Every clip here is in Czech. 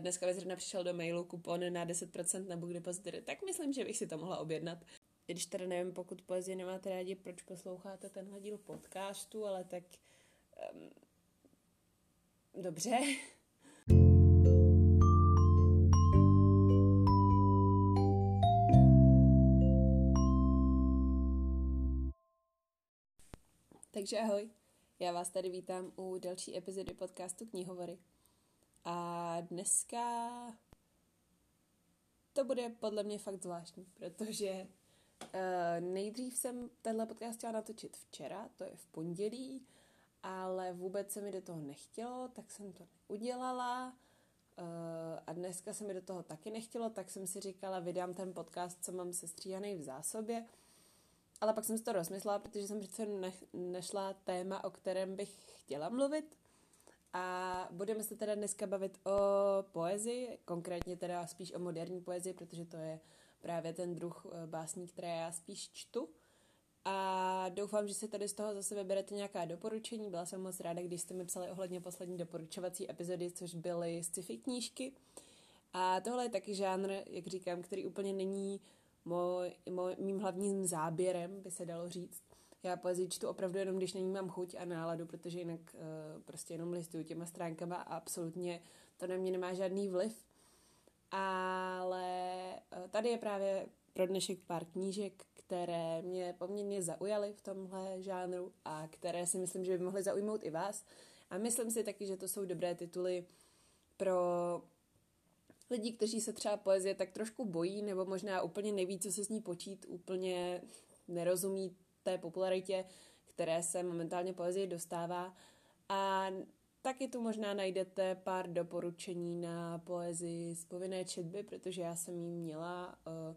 dneska mi zrovna přišel do mailu kupon na 10% na book depository, tak myslím, že bych si to mohla objednat. Když teda nevím, pokud poezie nemáte rádi, proč posloucháte tenhle díl podcastu, ale tak um, dobře. Takže ahoj, já vás tady vítám u další epizody podcastu Knihovory. A dneska to bude podle mě fakt zvláštní, protože uh, nejdřív jsem tenhle podcast chtěla natočit včera, to je v pondělí, ale vůbec se mi do toho nechtělo, tak jsem to udělala. Uh, a dneska se mi do toho taky nechtělo, tak jsem si říkala, vydám ten podcast, co mám sestříhaný v zásobě. Ale pak jsem si to rozmyslela, protože jsem přece ne, nešla téma, o kterém bych chtěla mluvit. A budeme se teda dneska bavit o poezii, konkrétně teda spíš o moderní poezii, protože to je právě ten druh eh, básní, které já spíš čtu. A doufám, že si tady z toho zase vyberete nějaká doporučení. Byla jsem moc ráda, když jste mi psali ohledně poslední doporučovací epizody, což byly sci-fi knížky. A tohle je taky žánr, jak říkám, který úplně není moj, moj, mým hlavním záběrem, by se dalo říct. Já poezii čtu opravdu jenom, když na ní mám chuť a náladu, protože jinak uh, prostě jenom listuju těma stránkama a absolutně to na mě nemá žádný vliv. Ale uh, tady je právě pro dnešek pár knížek, které mě poměrně zaujaly v tomhle žánru a které si myslím, že by mohly zaujmout i vás. A myslím si taky, že to jsou dobré tituly pro lidi, kteří se třeba poezie tak trošku bojí, nebo možná úplně neví, co se s ní počít, úplně nerozumí té popularitě, které se momentálně poezie dostává. A taky tu možná najdete pár doporučení na poezii z povinné četby, protože já jsem ji měla uh,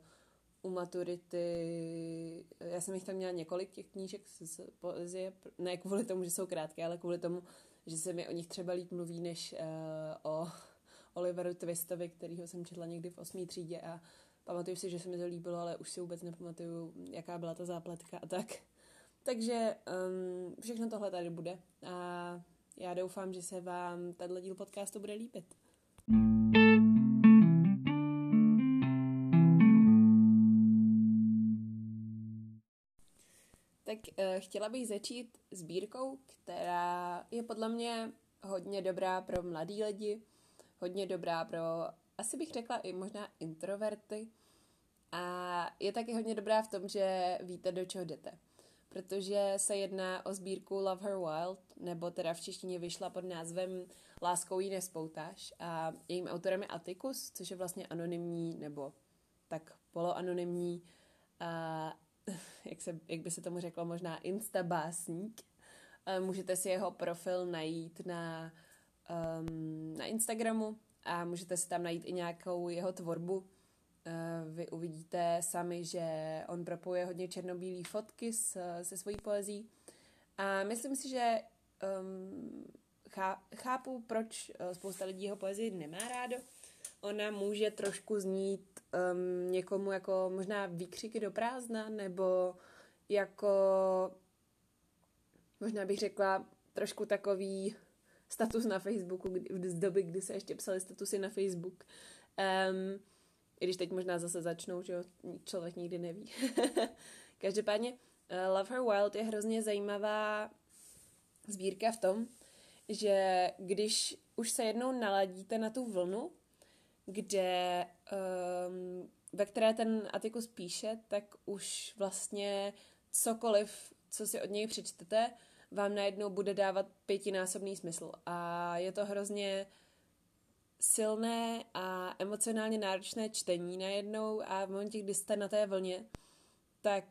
u maturity, já jsem jich tam měla několik těch knížek z, z poezie, ne kvůli tomu, že jsou krátké, ale kvůli tomu, že se mi o nich třeba líp mluví, než uh, o Oliveru Twistovi, kterýho jsem četla někdy v osmý třídě a pamatuju si, že se mi to líbilo, ale už si vůbec nepamatuju, jaká byla ta zápletka a tak. Takže um, všechno tohle tady bude a já doufám, že se vám tenhle díl podcastu bude líbit. Tak uh, chtěla bych začít sbírkou, která je podle mě hodně dobrá pro mladý lidi, hodně dobrá pro, asi bych řekla i možná introverty. A je taky hodně dobrá v tom, že víte, do čeho jdete. Protože se jedná o sbírku Love Her Wild, nebo teda v češtině vyšla pod názvem Láskou jí nespoutáš. A jejím autorem je Atticus, což je vlastně anonymní, nebo tak poloanonymní, a, jak, se, jak by se tomu řeklo, možná instabásník. Můžete si jeho profil najít na um, na Instagramu a můžete si tam najít i nějakou jeho tvorbu. Uh, vy uvidíte sami, že on propojuje hodně černobílé fotky s, se svojí poezí a myslím si, že um, chápu, proč uh, spousta lidí jeho poezii nemá rádo. Ona může trošku znít um, někomu jako možná výkřiky do prázdna, nebo jako možná bych řekla trošku takový status na Facebooku, kdy, z doby, kdy se ještě psali statusy na Facebook. Um, I když teď možná zase začnou, že člověk nikdy neví. Každopádně uh, Love Her Wild je hrozně zajímavá sbírka v tom, že když už se jednou naladíte na tu vlnu, kde, um, ve které ten Atticus píše, tak už vlastně cokoliv, co si od něj přečtete, vám najednou bude dávat pětinásobný smysl. A je to hrozně silné a emocionálně náročné čtení najednou a v momentě, kdy jste na té vlně, tak,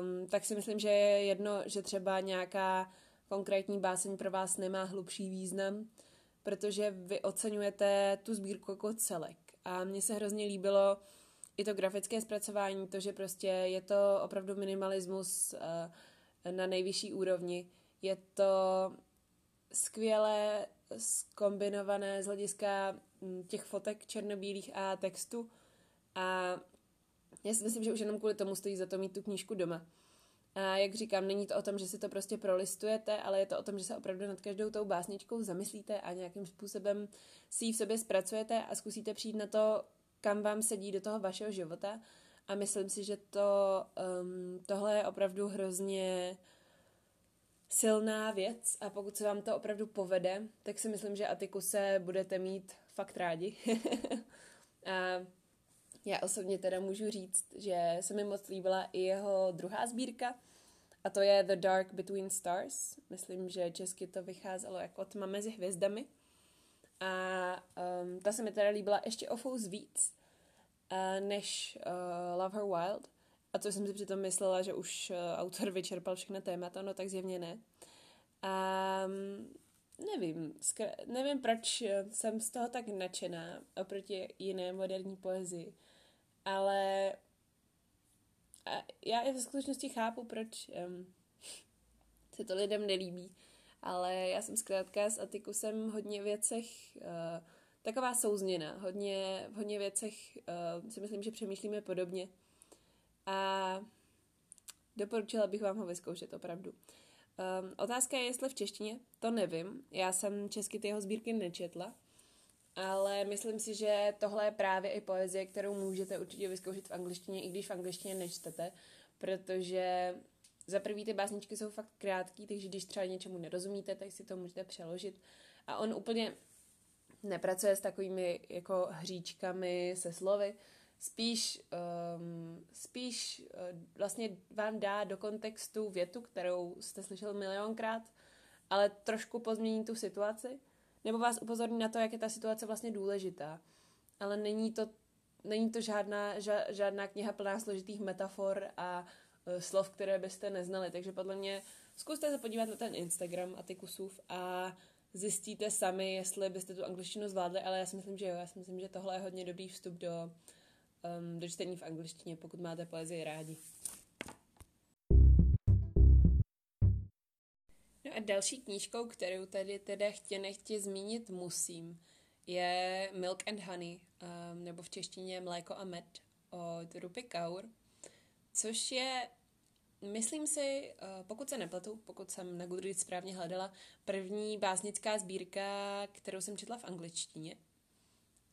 um, tak si myslím, že je jedno, že třeba nějaká konkrétní báseň pro vás nemá hlubší význam, protože vy oceňujete tu sbírku jako celek. A mně se hrozně líbilo i to grafické zpracování, to, že prostě je to opravdu minimalismus, uh, na nejvyšší úrovni. Je to skvěle skombinované z hlediska mm, těch fotek černobílých a textu a já si myslím, že už jenom kvůli tomu stojí za to mít tu knížku doma. A jak říkám, není to o tom, že si to prostě prolistujete, ale je to o tom, že se opravdu nad každou tou básničkou zamyslíte a nějakým způsobem si ji v sobě zpracujete a zkusíte přijít na to, kam vám sedí do toho vašeho života. A myslím si, že to, um, tohle je opravdu hrozně silná věc a pokud se vám to opravdu povede, tak si myslím, že Atikuse budete mít fakt rádi. a já osobně teda můžu říct, že se mi moc líbila i jeho druhá sbírka, a to je The Dark Between Stars. Myslím, že česky to vycházelo jako Tma mezi hvězdami. A um, ta se mi teda líbila ještě o fous víc než uh, Love Her Wild. A to jsem si přitom myslela, že už uh, autor vyčerpal všechny témata, no tak zjevně ne. Um, nevím, skr- nevím, proč jsem z toho tak nadšená oproti jiné moderní poezii ale a já i ve skutečnosti chápu, proč um, se to lidem nelíbí, ale já jsem zkrátka s Atikusem hodně věcech uh, taková souzněna, hodně, v hodně věcech uh, si myslím, že přemýšlíme podobně a doporučila bych vám ho vyzkoušet opravdu. Um, otázka je, jestli v češtině, to nevím. Já jsem česky ty jeho sbírky nečetla, ale myslím si, že tohle je právě i poezie, kterou můžete určitě vyzkoušet v angličtině, i když v angličtině nečtete, protože za prvý ty básničky jsou fakt krátký, takže když třeba něčemu nerozumíte, tak si to můžete přeložit. A on úplně nepracuje s takovými jako hříčkami se slovy, spíš, um, spíš uh, vlastně vám dá do kontextu větu, kterou jste slyšel milionkrát, ale trošku pozmění tu situaci nebo vás upozorní na to, jak je ta situace vlastně důležitá. Ale není to, není to žádná, ža, žádná kniha plná složitých metafor a uh, slov, které byste neznali. Takže podle mě zkuste se podívat na ten Instagram a ty kusův a zjistíte sami, jestli byste tu angličtinu zvládli, ale já si myslím, že jo. Já si myslím, že tohle je hodně dobrý vstup do, um, do čtení v angličtině, pokud máte poezii rádi. a další knížkou, kterou tady teda chtě nechtě zmínit musím, je Milk and Honey, um, nebo v češtině Mléko a med od Rupi Kaur, což je, myslím si, uh, pokud se nepletu, pokud jsem na Goodreads správně hledala, první básnická sbírka, kterou jsem četla v angličtině.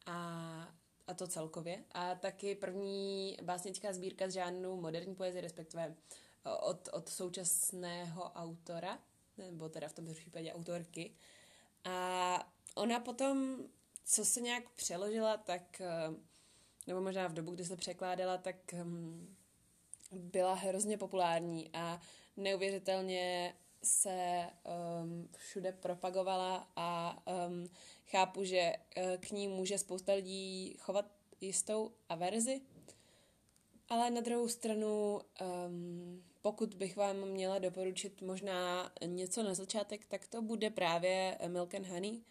A a to celkově. A taky první básnická sbírka z žánru moderní poezie, respektive uh, od, od současného autora, nebo teda v tom případě autorky. A ona potom, co se nějak přeložila, tak, eh, nebo možná v dobu, kdy se překládala, tak hm, byla hrozně populární a neuvěřitelně se um, všude propagovala a um, chápu, že uh, k ní může spousta lidí chovat jistou averzi, ale na druhou stranu um, pokud bych vám měla doporučit možná něco na začátek, tak to bude právě Milk and Honey.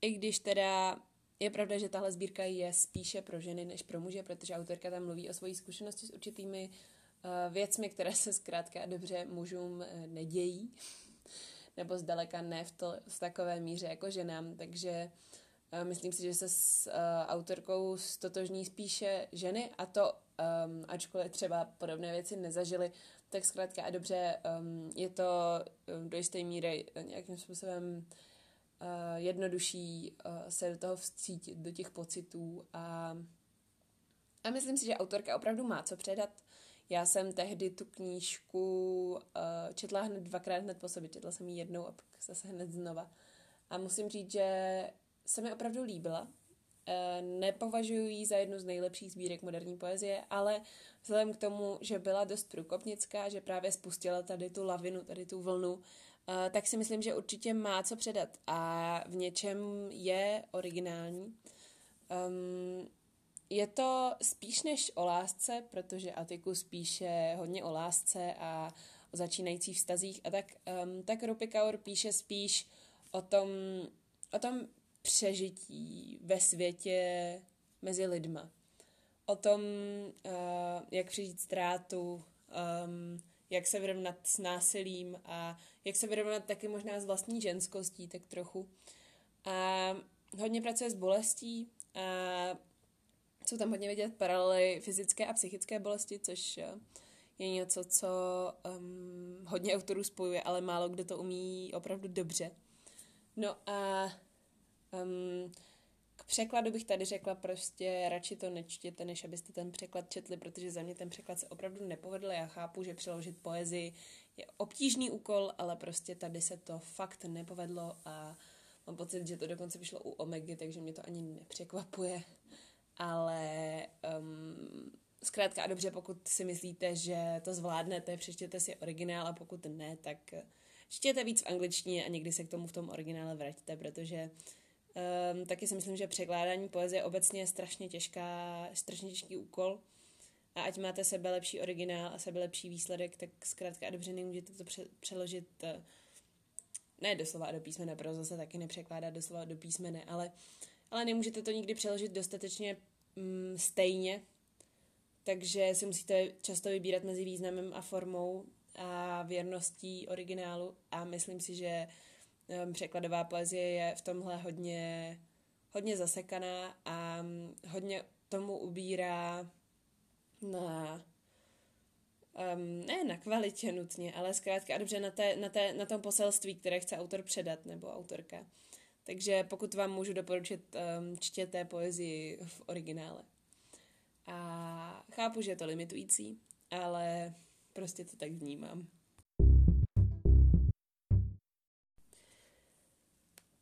I když teda je pravda, že tahle sbírka je spíše pro ženy než pro muže, protože autorka tam mluví o svojí zkušenosti s určitými uh, věcmi, které se zkrátka dobře mužům uh, nedějí, nebo zdaleka ne v, to, v takové míře jako ženám, takže uh, myslím si, že se s autorkou stotožní spíše ženy a to ačkoliv třeba podobné věci nezažili, tak zkrátka a dobře je to do jisté míry nějakým způsobem uh, jednodušší uh, se do toho vcítit, do těch pocitů a, a myslím si, že autorka opravdu má co předat. Já jsem tehdy tu knížku uh, četla hned dvakrát hned po sobě, četla jsem ji jednou a pak zase hned znova. A musím říct, že se mi opravdu líbila. Eh, nepovažuji ji za jednu z nejlepších sbírek moderní poezie, ale vzhledem k tomu, že byla dost průkopnická, že právě spustila tady tu lavinu, tady tu vlnu, eh, tak si myslím, že určitě má co předat a v něčem je originální. Um, je to spíš než o lásce, protože Atiku spíše hodně o lásce a o začínajících vztazích a tak, um, tak Rupi Kaur píše spíš o tom, o tom přežití ve světě mezi lidma. O tom, uh, jak přežít ztrátu, um, jak se vyrovnat s násilím a jak se vyrovnat taky možná s vlastní ženskostí tak trochu. A hodně pracuje s bolestí a jsou tam hodně vidět paralely fyzické a psychické bolesti, což je něco, co um, hodně autorů spojuje, ale málo kdo to umí opravdu dobře. No a um, překladu bych tady řekla prostě radši to nečtěte, než abyste ten překlad četli, protože za mě ten překlad se opravdu nepovedl. Já chápu, že přeložit poezii je obtížný úkol, ale prostě tady se to fakt nepovedlo a mám pocit, že to dokonce vyšlo u Omegy, takže mě to ani nepřekvapuje. Ale um, zkrátka a dobře, pokud si myslíte, že to zvládnete, přečtěte si originál a pokud ne, tak čtěte víc v angličtině a někdy se k tomu v tom originále vraťte, protože um, taky si myslím, že překládání poezie obecně je strašně těžká, strašně těžký úkol. A ať máte sebe lepší originál a sebe lepší výsledek, tak zkrátka a dobře nemůžete to pře- přeložit uh, ne doslova do písmene, pro zase taky nepřekládat doslova do písmene, ale, ale nemůžete to nikdy přeložit dostatečně mm, stejně, takže si musíte často vybírat mezi významem a formou a věrností originálu a myslím si, že um, překladová poezie je v tomhle hodně, hodně zasekaná a um, hodně tomu ubírá na um, ne na kvalitě nutně, ale zkrátka a dobře na, té, na, té, na tom poselství, které chce autor předat nebo autorka. Takže pokud vám můžu doporučit, um, čtěte poezii v originále. A chápu, že je to limitující, ale prostě to tak vnímám.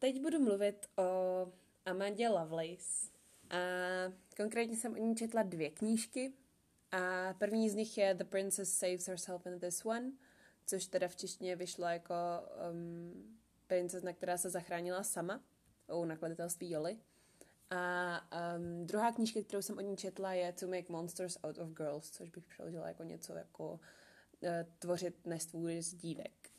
Teď budu mluvit o Amandě Lovelace. A konkrétně jsem o ní četla dvě knížky. A první z nich je The Princess Saves Herself in This One, což teda v češtině vyšlo jako um, princezna, která se zachránila sama u nakladatelství Jolly. A um, druhá knížka, kterou jsem od ní četla, je To Make Monsters Out of Girls, což bych přeložila jako něco jako uh, tvořit nestvůry z dívek.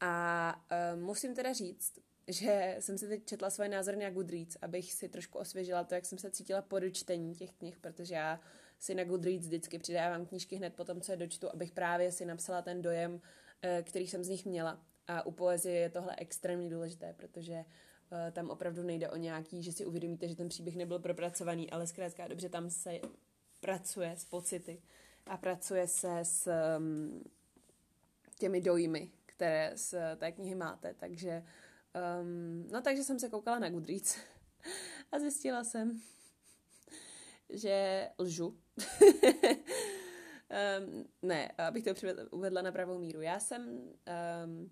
A um, musím teda říct, že jsem si teď četla svoje názory na Goodreads, abych si trošku osvěžila to, jak jsem se cítila po dočtení těch knih, protože já si na Goodreads vždycky přidávám knížky hned po tom, co je dočtu, abych právě si napsala ten dojem, eh, který jsem z nich měla. A u poezie je tohle extrémně důležité, protože Eh, tam opravdu nejde o nějaký, že si uvědomíte, že ten příběh nebyl propracovaný, ale zkrátka dobře tam se pracuje s pocity a pracuje se s um, těmi dojmy, které z té knihy máte. Takže, um, no takže jsem se koukala na Goodreads a zjistila jsem, že lžu. um, ne, abych to uvedla na pravou míru. Já jsem um,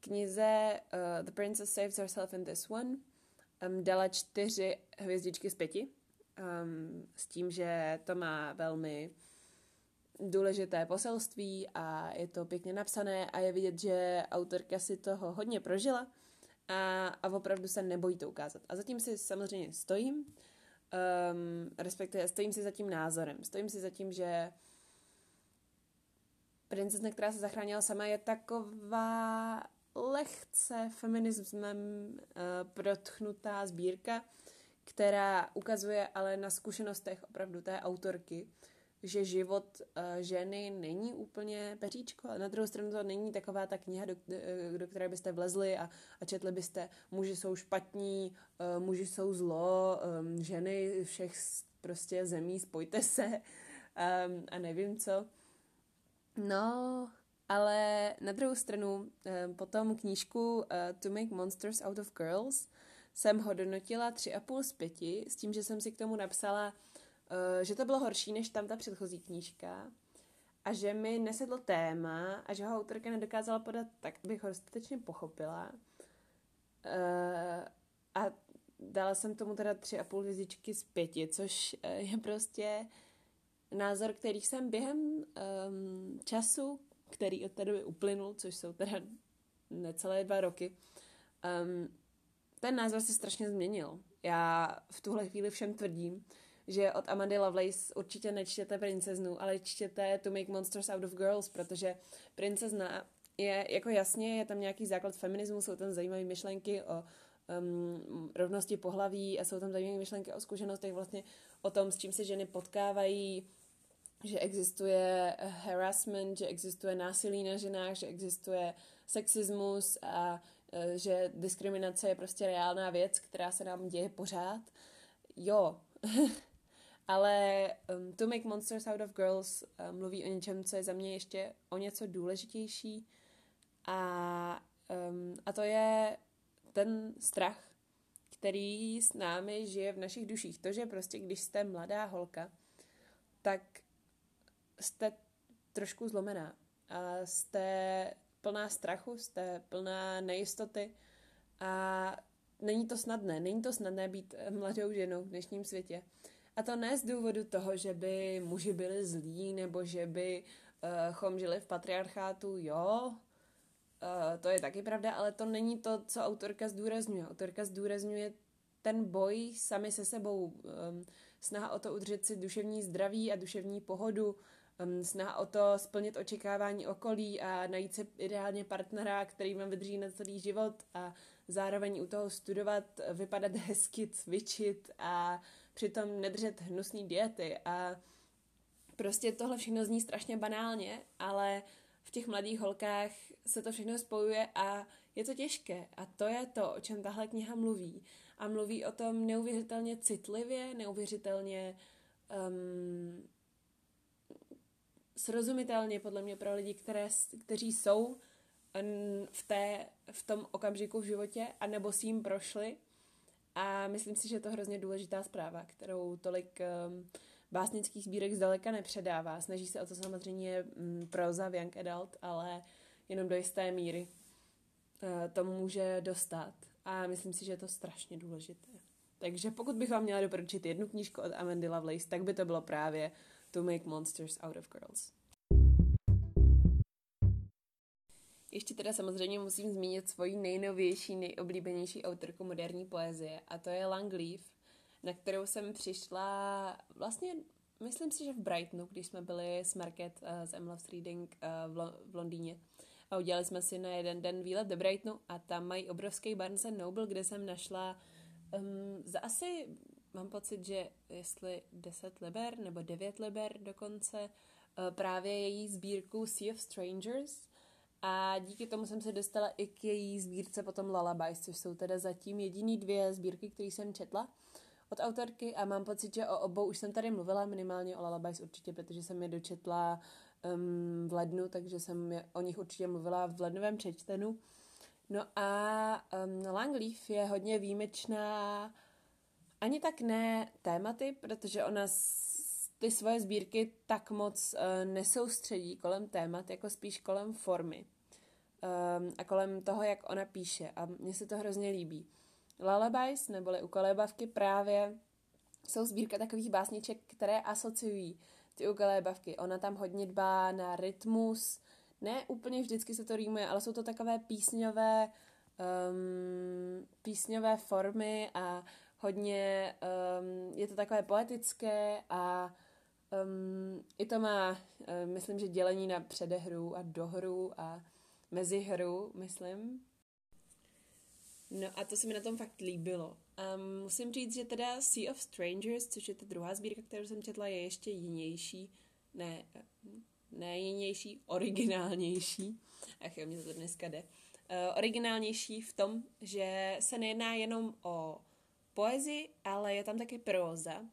knize uh, The Princess Saves Herself in This One um, dala čtyři hvězdičky z pěti um, s tím, že to má velmi důležité poselství a je to pěkně napsané a je vidět, že autorka si toho hodně prožila a, a opravdu se nebojí to ukázat. A zatím si samozřejmě stojím, um, respektive stojím si za tím názorem. Stojím si za tím, že princezna, která se zachránila sama, je taková lehce feminismem uh, protchnutá sbírka, která ukazuje ale na zkušenostech opravdu té autorky, že život uh, ženy není úplně peříčko, a na druhou stranu to není taková ta kniha, do, uh, do které byste vlezli a, a četli byste, muži jsou špatní, uh, muži jsou zlo, um, ženy všech prostě zemí, spojte se um, a nevím co. No, ale na druhou stranu eh, potom knížku eh, To Make Monsters Out of Girls jsem hodnotila 3,5 z 5 s tím, že jsem si k tomu napsala, eh, že to bylo horší než tam ta předchozí knížka a že mi nesedlo téma a že ho autorka nedokázala podat tak, abych ho dostatečně pochopila. A dala jsem tomu teda 3,5 hvězdičky z 5, což je prostě názor, který jsem během um, času který od té doby uplynul, což jsou teda necelé dva roky, um, ten názor se strašně změnil. Já v tuhle chvíli všem tvrdím, že od Amandy Lovelace určitě nečtěte princeznu, ale čtěte To Make Monsters Out of Girls, protože princezna je, jako jasně, je tam nějaký základ feminismu, jsou tam zajímavé myšlenky o um, rovnosti pohlaví a jsou tam zajímavé myšlenky o zkušenostech vlastně o tom, s čím se ženy potkávají, že existuje harassment, že existuje násilí na ženách, že existuje sexismus a e, že diskriminace je prostě reálná věc, která se nám děje pořád. Jo, Ale um, To Make Monsters Out of Girls um, mluví o něčem, co je za mě ještě o něco důležitější a, um, a to je ten strach, který s námi žije v našich duších. To, že prostě když jste mladá holka, tak jste trošku zlomená a jste plná strachu, jste plná nejistoty a není to snadné. Není to snadné být mladou ženou v dnešním světě. A to ne z důvodu toho, že by muži byli zlí, nebo že by uh, chom žili v patriarchátu, jo, uh, to je taky pravda, ale to není to, co autorka zdůrazňuje. Autorka zdůrazňuje ten boj sami se sebou, um, snaha o to udržet si duševní zdraví a duševní pohodu, um, snaha o to splnit očekávání okolí a najít si ideálně partnera, který vám vydrží na celý život a zároveň u toho studovat, vypadat hezky, cvičit a přitom nedržet hnusný diety a prostě tohle všechno zní strašně banálně, ale v těch mladých holkách se to všechno spojuje a je to těžké. A to je to, o čem tahle kniha mluví. A mluví o tom neuvěřitelně citlivě, neuvěřitelně um, srozumitelně podle mě pro lidi, které, kteří jsou v, té, v tom okamžiku v životě, anebo s jim prošli. A myslím si, že je to hrozně důležitá zpráva, kterou tolik um, básnických sbírek zdaleka nepředává. Snaží se o to samozřejmě um, proza v Young Adult, ale jenom do jisté míry uh, to může dostat. A myslím si, že je to strašně důležité. Takže pokud bych vám měla doporučit jednu knížku od Amandy Lovelace, tak by to bylo právě To Make Monsters Out of Girls. Ještě teda samozřejmě musím zmínit svoji nejnovější, nejoblíbenější autorku moderní poezie a to je Langleaf, na kterou jsem přišla vlastně, myslím si, že v Brightonu, když jsme byli s Market uh, z M Loves Reading uh, v, Lo- v Londýně. A udělali jsme si na jeden den výlet do Brightonu a tam mají obrovský Barnes Noble, kde jsem našla um, za asi, mám pocit, že jestli 10 liber nebo 9 liber dokonce, uh, právě její sbírku Sea of Strangers, a díky tomu jsem se dostala i k její sbírce potom Lullabies, což jsou teda zatím jediný dvě sbírky, které jsem četla od autorky a mám pocit, že o obou už jsem tady mluvila, minimálně o Lullabies určitě, protože jsem je dočetla um, v lednu, takže jsem je, o nich určitě mluvila v lednovém přečtenu. No a um, Langleaf je hodně výjimečná, ani tak ne tématy, protože ona ty svoje sbírky tak moc uh, nesoustředí kolem témat, jako spíš kolem formy um, a kolem toho, jak ona píše. A mně se to hrozně líbí. Lullabies, neboli ukolébavky, právě jsou sbírka takových básniček, které asociují ty ukolébavky. Ona tam hodně dbá na rytmus, ne úplně vždycky se to rýmuje, ale jsou to takové písňové, um, písňové formy a hodně um, je to takové poetické a um, i to má, um, myslím, že dělení na předehru a dohru a mezi hru, myslím. No a to se mi na tom fakt líbilo. A musím říct, že teda Sea of Strangers, což je ta druhá sbírka, kterou jsem četla, je ještě jinější. Ne, ne jinější, originálnější. Ach jo, mě to dneska jde. Uh, originálnější v tom, že se nejedná jenom o poezii, ale je tam taky próza.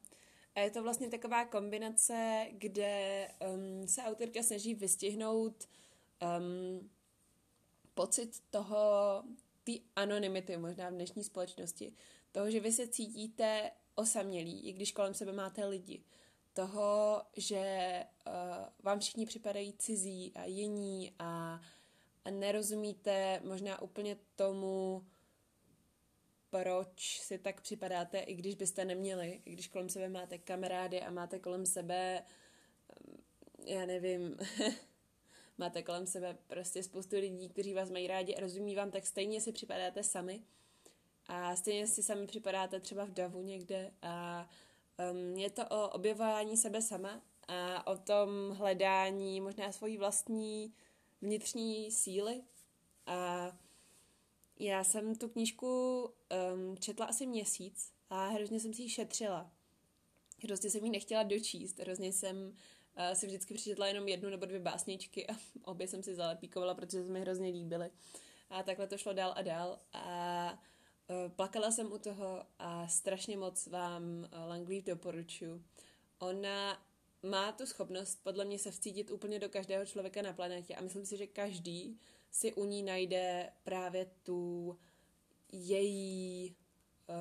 A je to vlastně taková kombinace, kde um, se autorka snaží vystihnout um, pocit toho, té anonymity možná v dnešní společnosti, toho, že vy se cítíte osamělí, i když kolem sebe máte lidi, toho, že uh, vám všichni připadají cizí a jiní a, a nerozumíte možná úplně tomu, proč si tak připadáte, i když byste neměli, i když kolem sebe máte kamarády a máte kolem sebe, já nevím, máte kolem sebe prostě spoustu lidí, kteří vás mají rádi a rozumí vám, tak stejně si připadáte sami. A stejně si sami připadáte třeba v davu někde a um, je to o objevování sebe sama a o tom hledání možná svojí vlastní vnitřní síly a já jsem tu knížku um, četla asi měsíc a hrozně jsem si ji šetřila. Hrozně jsem ji nechtěla dočíst, hrozně jsem uh, si vždycky přečetla jenom jednu nebo dvě básničky a obě jsem si zalepíkovala, protože se mi hrozně líbily. A takhle to šlo dál a dál a uh, plakala jsem u toho a strašně moc vám uh, Langleaf doporučuji. ona má tu schopnost podle mě se vcítit úplně do každého člověka na planetě a myslím si, že každý si u ní najde právě tu její,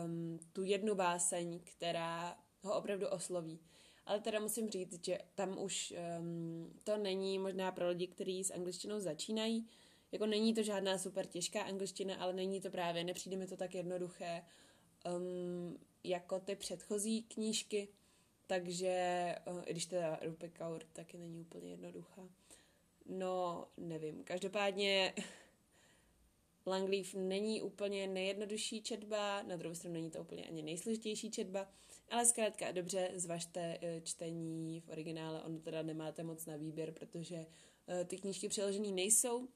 um, tu jednu báseň, která ho opravdu osloví. Ale teda musím říct, že tam už um, to není možná pro lidi, kteří s angličtinou začínají. Jako není to žádná super těžká angličtina, ale není to právě, nepřijde mi to tak jednoduché um, jako ty předchozí knížky. Takže, uh, i když teda Rupi Kaur taky není úplně jednoduchá. No, nevím. Každopádně Langleaf není úplně nejjednodušší četba, na druhou stranu není to úplně ani nejsložitější četba, ale zkrátka dobře zvažte eh, čtení v originále, ono teda nemáte moc na výběr, protože eh, ty knížky přeložené nejsou.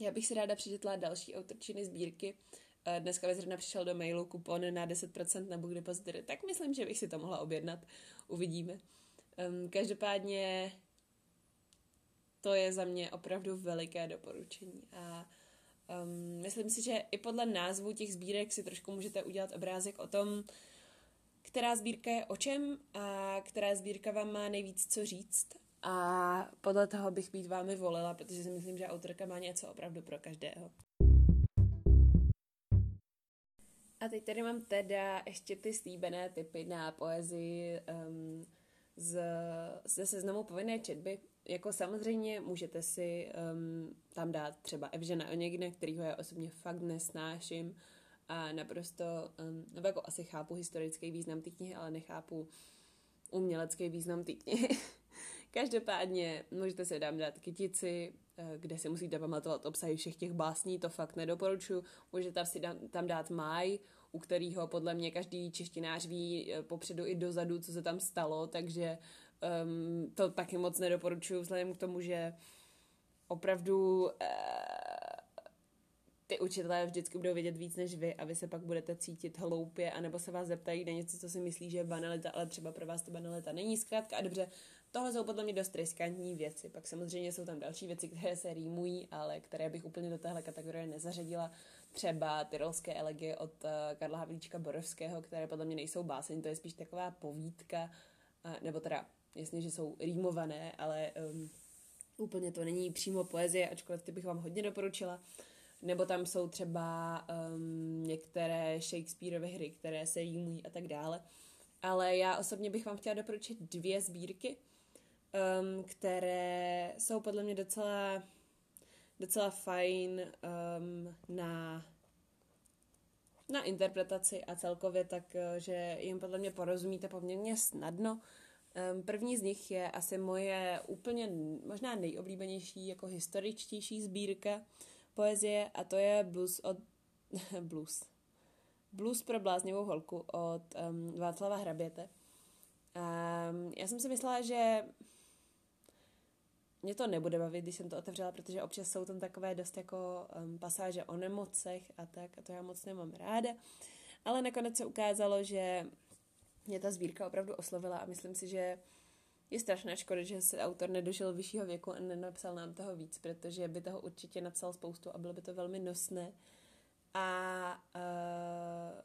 Já bych si ráda přečetla další autorčiny sbírky. Eh, dneska zrovna přišel do mailu kupon na 10% na Book Depository, tak myslím, že bych si to mohla objednat. Uvidíme. Um, každopádně to je za mě opravdu veliké doporučení a um, myslím si, že i podle názvu těch sbírek si trošku můžete udělat obrázek o tom, která sbírka je o čem a která sbírka vám má nejvíc co říct. A podle toho bych být vámi volila, protože si myslím, že autorka má něco opravdu pro každého. A teď tady mám teda ještě ty slíbené typy na poezii um, z, ze seznamu povinné četby. Jako samozřejmě můžete si um, tam dát třeba Evžena Oněgna, kterýho já osobně fakt nesnáším a naprosto, um, nebo jako asi chápu historický význam té knihy, ale nechápu umělecký význam té knihy. Každopádně můžete si tam dát kytici, eh, kde si musíte pamatovat obsahy všech těch básní, to fakt nedoporučuji. Můžete si tam dát máj, u kterého podle mě každý češtinář ví eh, popředu i dozadu, co se tam stalo, takže um, to taky moc nedoporučuji vzhledem k tomu, že opravdu uh, ty učitelé vždycky budou vědět víc než vy a vy se pak budete cítit hloupě, anebo se vás zeptají na něco, co si myslí, že je banalita, ale třeba pro vás to banalita není. Zkrátka a dobře, tohle jsou podle mě dost riskantní věci. Pak samozřejmě jsou tam další věci, které se rýmují, ale které bych úplně do téhle kategorie nezařadila. Třeba tyrolské elegie od uh, Karla Havlíčka Borovského, které podle mě nejsou báseň, to je spíš taková povídka, uh, nebo teda jasně, že jsou rýmované, ale um, úplně to není přímo poezie, ačkoliv ty bych vám hodně doporučila. Nebo tam jsou třeba um, některé Shakespeareovy hry, které se jímují a tak dále. Ale já osobně bych vám chtěla doporučit dvě sbírky, um, které jsou podle mě docela, docela fajn um, na, na interpretaci a celkově tak, eh, že jim podle mě porozumíte poměrně snadno. První z nich je asi moje úplně možná nejoblíbenější jako historičtější sbírka poezie a to je blues od blues. Blues pro bláznivou holku od um, Václava Hraběte. Um, já jsem si myslela, že mě to nebude bavit, když jsem to otevřela, protože občas jsou tam takové dost jako um, pasáže o nemocech a tak a to já moc nemám ráda. Ale nakonec se ukázalo, že mě ta sbírka opravdu oslovila a myslím si, že je strašná škoda, že se autor nedožil vyššího věku a nenapsal nám toho víc, protože by toho určitě napsal spoustu a bylo by to velmi nosné. A uh,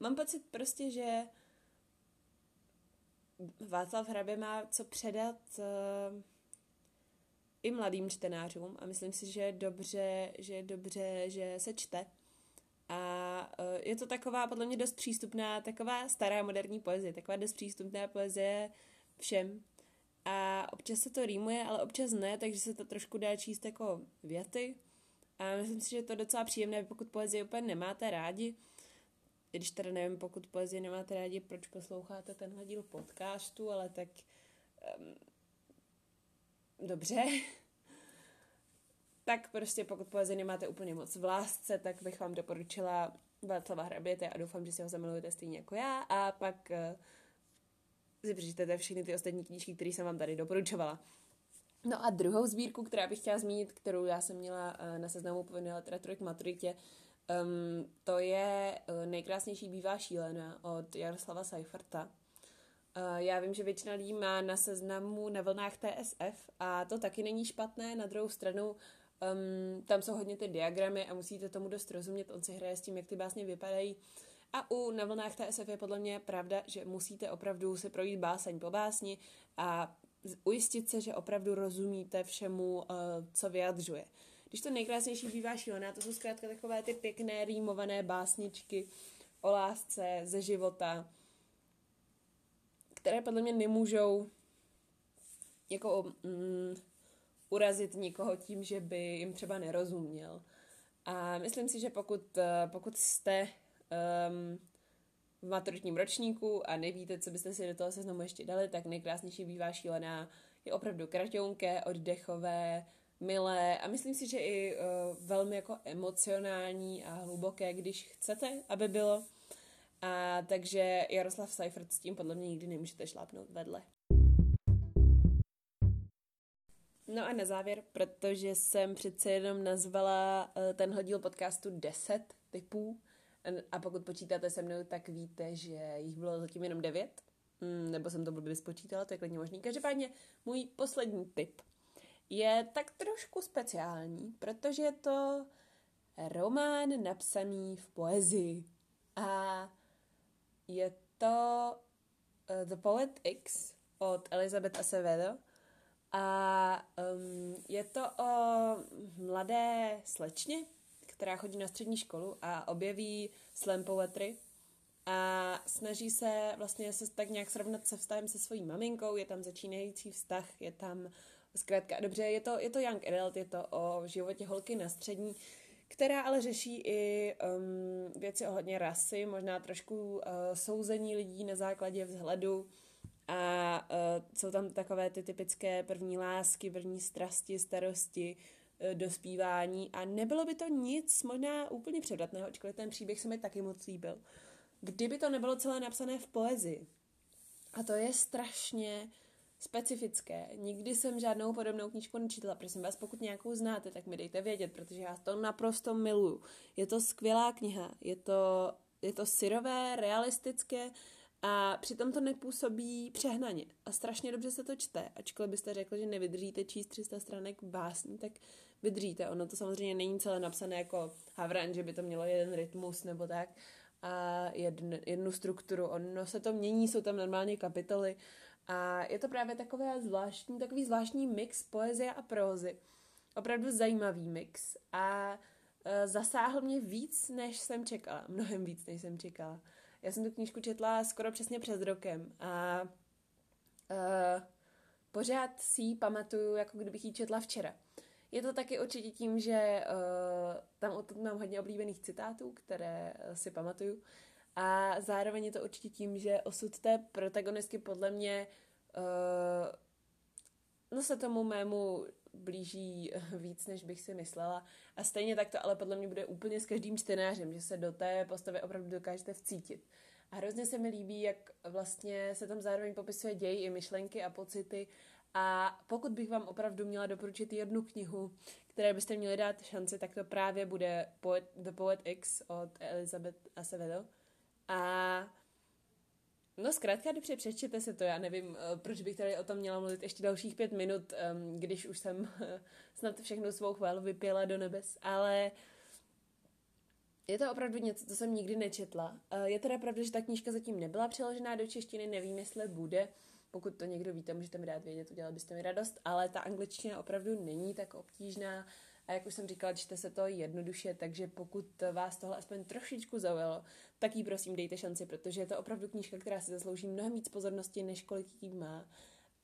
mám pocit prostě, že Václav Hrabě má co předat uh, i mladým čtenářům a myslím si, že je dobře, že, je dobře, že se čte. A je to taková podle mě dost přístupná, taková stará moderní poezie, taková dost přístupná poezie všem. A občas se to rýmuje, ale občas ne, takže se to trošku dá číst jako věty. A myslím si, že je to docela příjemné, pokud poezii úplně nemáte rádi. Když teda nevím, pokud poezii nemáte rádi, proč posloucháte tenhle díl podcastu, ale tak um, dobře. tak prostě pokud poezii nemáte úplně moc v lásce, tak bych vám doporučila Václava Hraběte a doufám, že si ho zamilujete stejně jako já. A pak uh, si přečtete všechny ty ostatní knížky, které jsem vám tady doporučovala. No a druhou sbírku, která bych chtěla zmínit, kterou já jsem měla uh, na seznamu povinné literatury k maturitě, um, to je uh, Nejkrásnější bývá šílená od Jaroslava Seiferta. Uh, já vím, že většina lidí má na seznamu na vlnách TSF a to taky není špatné. Na druhou stranu um, tam jsou hodně ty diagramy a musíte tomu dost rozumět. On si hraje s tím, jak ty básně vypadají. A u Na vlnách TSF je podle mě pravda, že musíte opravdu se projít báseň po básni a ujistit se, že opravdu rozumíte všemu, eh, co vyjadřuje. Když to nejkrásnější bývá šílená, to jsou zkrátka takové ty pěkné rýmované básničky o lásce ze života, které podle mě nemůžou jako mm, urazit nikoho tím, že by jim třeba nerozuměl. A myslím si, že pokud, eh, pokud jste um, v maturitním ročníku a nevíte, co byste si do toho seznamu ještě dali, tak nejkrásnější bývá šílená je opravdu kraťonké, oddechové, milé a myslím si, že i uh, velmi jako emocionální a hluboké, když chcete, aby bylo. A takže Jaroslav Seifert s tím podle mě nikdy nemůžete šlápnout vedle. No a na závěr, protože jsem přece jenom nazvala uh, tenhle díl podcastu 10 typů a pokud počítáte se mnou, tak víte, že jich bylo zatím jenom 9, mm, nebo jsem to blbě spočítala, to je klidně možný. Každopádně můj poslední tip je tak trošku speciální, protože je to román napsaný v poezii. A je to uh, The Poet X od Elizabeth Acevedo. A um, je to o mladé slečně, která chodí na střední školu a objeví slam poetry a snaží se vlastně se tak nějak srovnat se vztahem se svojí maminkou, je tam začínající vztah, je tam zkrátka, dobře, je to, je to young adult, je to o životě holky na střední, která ale řeší i um, věci ohledně rasy, možná trošku uh, souzení lidí na základě vzhledu a uh, jsou tam takové ty typické první lásky, první strasti, starosti, uh, dospívání a nebylo by to nic možná úplně převratného, ačkoliv ten příběh se mi taky moc líbil. Kdyby to nebylo celé napsané v poezii, a to je strašně specifické. Nikdy jsem žádnou podobnou knížku nečetla. Prosím vás, pokud nějakou znáte, tak mi dejte vědět, protože já to naprosto miluju. Je to skvělá kniha, je to, je to syrové, realistické a přitom to nepůsobí přehnaně. A strašně dobře se to čte. Ačkoliv byste řekli, že nevydržíte číst 300 stránek básní, tak vydržíte. Ono to samozřejmě není celé napsané jako Havran, že by to mělo jeden rytmus nebo tak a jedn, jednu strukturu. Ono se to mění, jsou tam normálně kapitoly a je to právě takové zvláštní, takový zvláštní mix poezie a prózy. Opravdu zajímavý mix a e, zasáhl mě víc, než jsem čekala. Mnohem víc, než jsem čekala. Já jsem tu knížku četla skoro přesně před rokem a e, pořád si ji pamatuju, jako kdybych ji četla včera. Je to taky určitě tím, že uh, tam odtud mám hodně oblíbených citátů, které uh, si pamatuju. A zároveň je to určitě tím, že osud té protagonistky podle mě uh, no se tomu mému blíží víc, než bych si myslela. A stejně tak to ale podle mě bude úplně s každým čtenářem, že se do té postavy opravdu dokážete vcítit. A hrozně se mi líbí, jak vlastně se tam zároveň popisuje děj i myšlenky a pocity a pokud bych vám opravdu měla doporučit jednu knihu, které byste měli dát šanci, tak to právě bude Poet, The Poet X od Elizabeth Acevedo. A No zkrátka, dobře, přečtěte se to, já nevím, eh, proč bych tady o tom měla mluvit ještě dalších pět minut, když už jsem snad všechno svou chválu vypěla do nebes, ale je to opravdu něco, co jsem nikdy nečetla. Eh, je teda pravda, že ta knížka zatím nebyla přeložená do češtiny, nevím, jestli bude, pokud to někdo víte, můžete mi dát vědět, udělali byste mi radost, ale ta angličtina opravdu není tak obtížná a jak už jsem říkala, čte se to jednoduše, takže pokud vás tohle aspoň trošičku zaujalo, tak jí prosím dejte šanci, protože je to opravdu knížka, která si zaslouží mnohem víc pozornosti, než kolik jí má.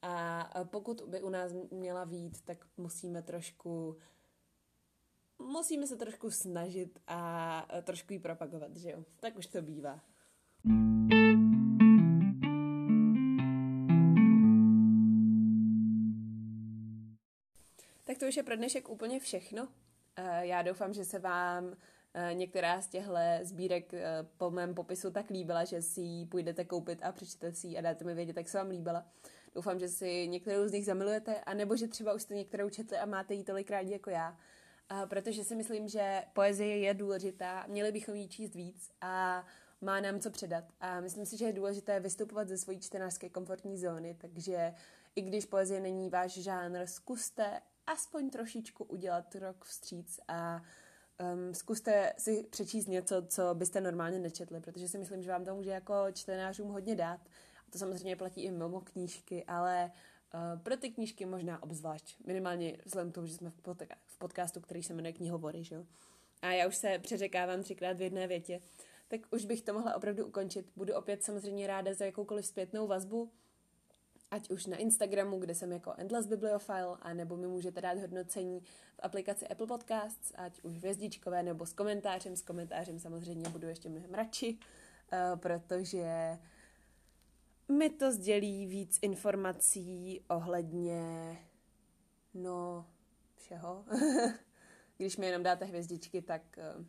A pokud by u nás měla vít, tak musíme trošku musíme se trošku snažit a trošku ji propagovat, že jo? Tak už to bývá. To už je pro dnešek úplně všechno. Eh, já doufám, že se vám eh, některá z těchto sbírek eh, po mém popisu tak líbila, že si ji půjdete koupit a přečtete si ji a dáte mi vědět, jak se vám líbila. Doufám, že si některou z nich zamilujete, anebo že třeba už jste některou četli a máte ji tolik rádi jako já. Protože si myslím, že poezie je důležitá, měli bychom ji číst víc a má nám co předat. A myslím si, že je důležité vystupovat ze svojí čtenářské komfortní zóny, takže i když poezie není váš žánr, zkuste aspoň trošičku udělat rok vstříc a um, zkuste si přečíst něco, co byste normálně nečetli, protože si myslím, že vám to může jako čtenářům hodně dát. A to samozřejmě platí i mimo knížky, ale uh, pro ty knížky možná obzvlášť. Minimálně vzhledem k tomu, že jsme v, v podcastu, který se jmenuje Knihovory, že jo. A já už se přeřekávám třikrát v jedné větě. Tak už bych to mohla opravdu ukončit. Budu opět samozřejmě ráda za jakoukoliv zpětnou vazbu, ať už na Instagramu, kde jsem jako Endless Bibliophile, a nebo mi můžete dát hodnocení v aplikaci Apple Podcasts, ať už hvězdičkové nebo s komentářem. S komentářem samozřejmě budu ještě mnohem radši, uh, protože mi to sdělí víc informací ohledně, no, všeho. Když mi jenom dáte hvězdičky, tak, uh,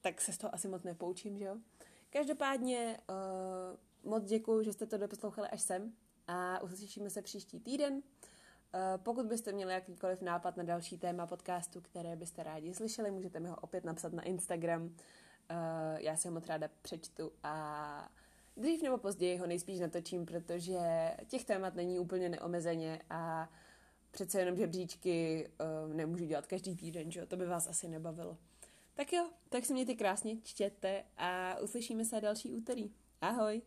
tak se z toho asi moc nepoučím, že jo? Každopádně uh, moc děkuji, že jste to doposlouchali až sem a uslyšíme se příští týden. Eh, pokud byste měli jakýkoliv nápad na další téma podcastu, které byste rádi slyšeli, můžete mi ho opět napsat na Instagram. Eh, já si ho moc ráda přečtu a dřív nebo později ho nejspíš natočím, protože těch témat není úplně neomezeně a přece jenom žebříčky uh, nemůžu dělat každý týden, že? To by vás asi nebavilo. Tak jo, tak se mějte krásně, čtěte a uslyšíme se další úterý. Ahoj!